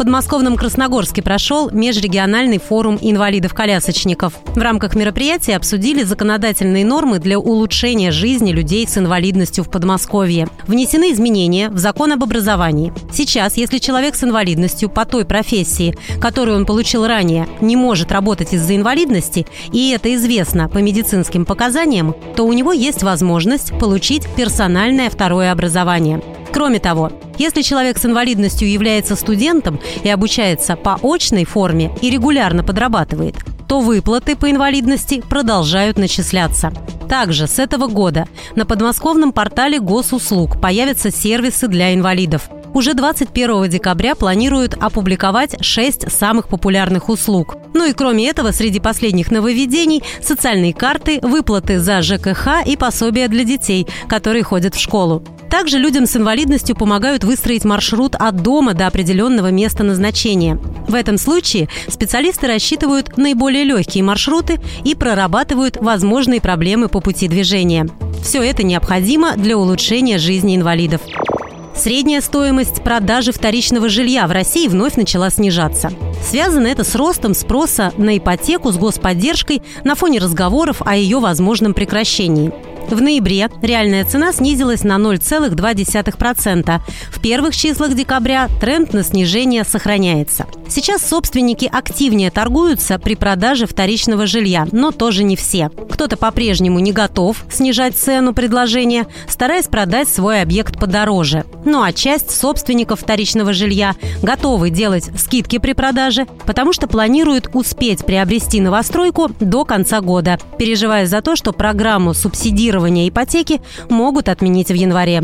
подмосковном Красногорске прошел межрегиональный форум инвалидов-колясочников. В рамках мероприятия обсудили законодательные нормы для улучшения жизни людей с инвалидностью в Подмосковье. Внесены изменения в закон об образовании. Сейчас, если человек с инвалидностью по той профессии, которую он получил ранее, не может работать из-за инвалидности, и это известно по медицинским показаниям, то у него есть возможность получить персональное второе образование. Кроме того, если человек с инвалидностью является студентом и обучается по очной форме и регулярно подрабатывает, то выплаты по инвалидности продолжают начисляться. Также с этого года на подмосковном портале госуслуг появятся сервисы для инвалидов – уже 21 декабря планируют опубликовать 6 самых популярных услуг. Ну и кроме этого, среди последних нововведений – социальные карты, выплаты за ЖКХ и пособия для детей, которые ходят в школу. Также людям с инвалидностью помогают выстроить маршрут от дома до определенного места назначения. В этом случае специалисты рассчитывают наиболее легкие маршруты и прорабатывают возможные проблемы по пути движения. Все это необходимо для улучшения жизни инвалидов. Средняя стоимость продажи вторичного жилья в России вновь начала снижаться. Связано это с ростом спроса на ипотеку с господдержкой на фоне разговоров о ее возможном прекращении. В ноябре реальная цена снизилась на 0,2%. В первых числах декабря тренд на снижение сохраняется. Сейчас собственники активнее торгуются при продаже вторичного жилья, но тоже не все. Кто-то по-прежнему не готов снижать цену предложения, стараясь продать свой объект подороже. Ну а часть собственников вторичного жилья готовы делать скидки при продаже, потому что планируют успеть приобрести новостройку до конца года, переживая за то, что программу субсидирования ипотеки могут отменить в январе.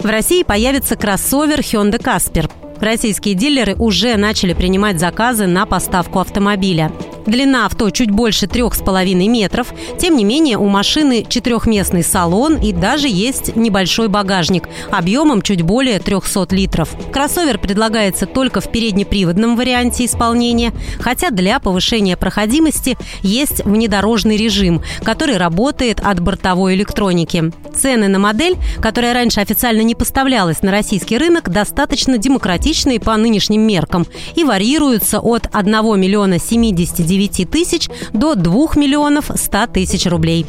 В России появится кроссовер Hyundai Casper. Российские дилеры уже начали принимать заказы на поставку автомобиля. Длина авто чуть больше трех с половиной метров. Тем не менее, у машины четырехместный салон и даже есть небольшой багажник объемом чуть более 300 литров. Кроссовер предлагается только в переднеприводном варианте исполнения, хотя для повышения проходимости есть внедорожный режим, который работает от бортовой электроники. Цены на модель, которая раньше официально не поставлялась на российский рынок, достаточно демократичные по нынешним меркам и варьируются от 1 миллиона 79 9 тысяч до 2 миллионов 100 тысяч рублей.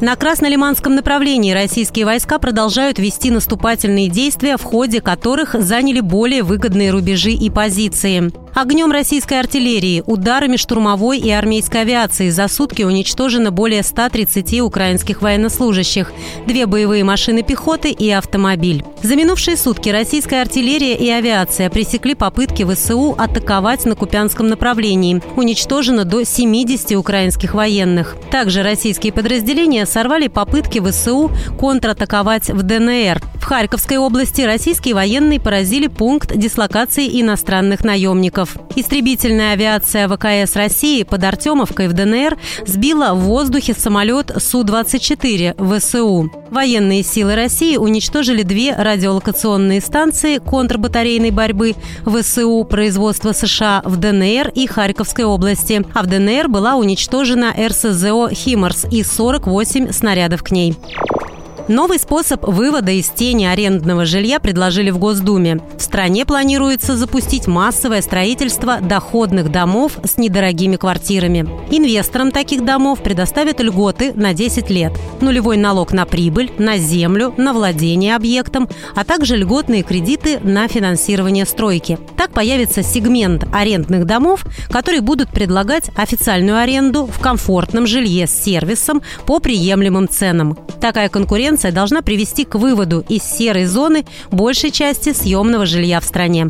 На Краснолиманском направлении российские войска продолжают вести наступательные действия, в ходе которых заняли более выгодные рубежи и позиции. Огнем российской артиллерии, ударами штурмовой и армейской авиации за сутки уничтожено более 130 украинских военнослужащих, две боевые машины пехоты и автомобиль. За минувшие сутки российская артиллерия и авиация пресекли попытки ВСУ атаковать на Купянском направлении. Уничтожено до 70 украинских военных. Также российские подразделения сорвали попытки ВСУ контратаковать в ДНР. В Харьковской области российские военные поразили пункт дислокации иностранных наемников. Истребительная авиация ВКС России под Артемовкой в ДНР сбила в воздухе самолет Су-24 ВСУ. Военные силы России уничтожили две радиолокационные станции контрбатарейной борьбы ВСУ производства США в ДНР и Харьковской области, а в ДНР была уничтожена РСЗО «Химарс» и 48 снарядов к ней. Новый способ вывода из тени арендного жилья предложили в Госдуме. В стране планируется запустить массовое строительство доходных домов с недорогими квартирами. Инвесторам таких домов предоставят льготы на 10 лет. Нулевой налог на прибыль, на землю, на владение объектом, а также льготные кредиты на финансирование стройки. Так появится сегмент арендных домов, которые будут предлагать официальную аренду в комфортном жилье с сервисом по приемлемым ценам. Такая конкуренция конкуренция должна привести к выводу из серой зоны большей части съемного жилья в стране.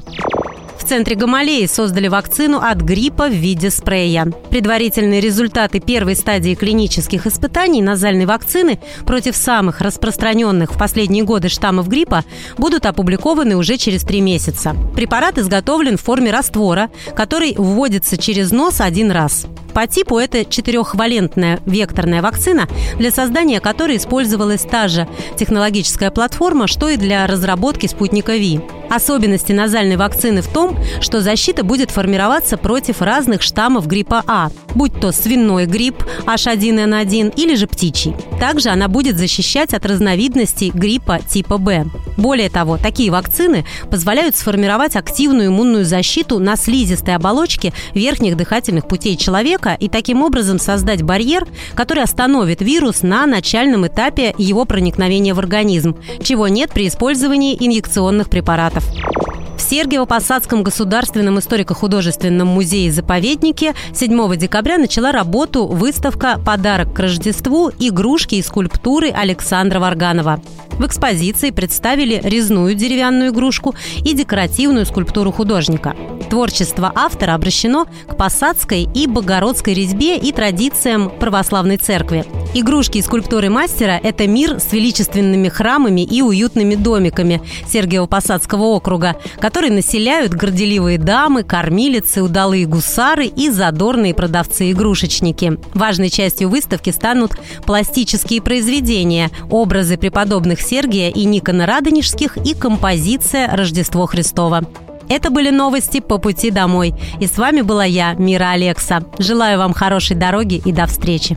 В центре Гамалеи создали вакцину от гриппа в виде спрея. Предварительные результаты первой стадии клинических испытаний назальной вакцины против самых распространенных в последние годы штаммов гриппа будут опубликованы уже через три месяца. Препарат изготовлен в форме раствора, который вводится через нос один раз. По типу это четырехвалентная векторная вакцина, для создания которой использовалась та же технологическая платформа, что и для разработки спутника Ви. Особенности назальной вакцины в том, что защита будет формироваться против разных штаммов гриппа А, будь то свиной грипп H1N1 или же птичий. Также она будет защищать от разновидностей гриппа типа Б. Более того, такие вакцины позволяют сформировать активную иммунную защиту на слизистой оболочке верхних дыхательных путей человека и таким образом создать барьер, который остановит вирус на начальном этапе его проникновения в организм, чего нет при использовании инъекционных препаратов. Сергиево-Посадском государственном историко-художественном музее-заповеднике 7 декабря начала работу выставка «Подарок к Рождеству. Игрушки и скульптуры Александра Варганова». В экспозиции представили резную деревянную игрушку и декоративную скульптуру художника. Творчество автора обращено к посадской и богородской резьбе и традициям православной церкви. Игрушки и скульптуры мастера – это мир с величественными храмами и уютными домиками Сергиево-Посадского округа, которые населяют горделивые дамы, кормилицы, удалые гусары и задорные продавцы-игрушечники. Важной частью выставки станут пластические произведения, образы преподобных Сергия и Никона Радонежских и композиция «Рождество Христово». Это были новости по пути домой. И с вами была я, Мира Алекса. Желаю вам хорошей дороги и до встречи.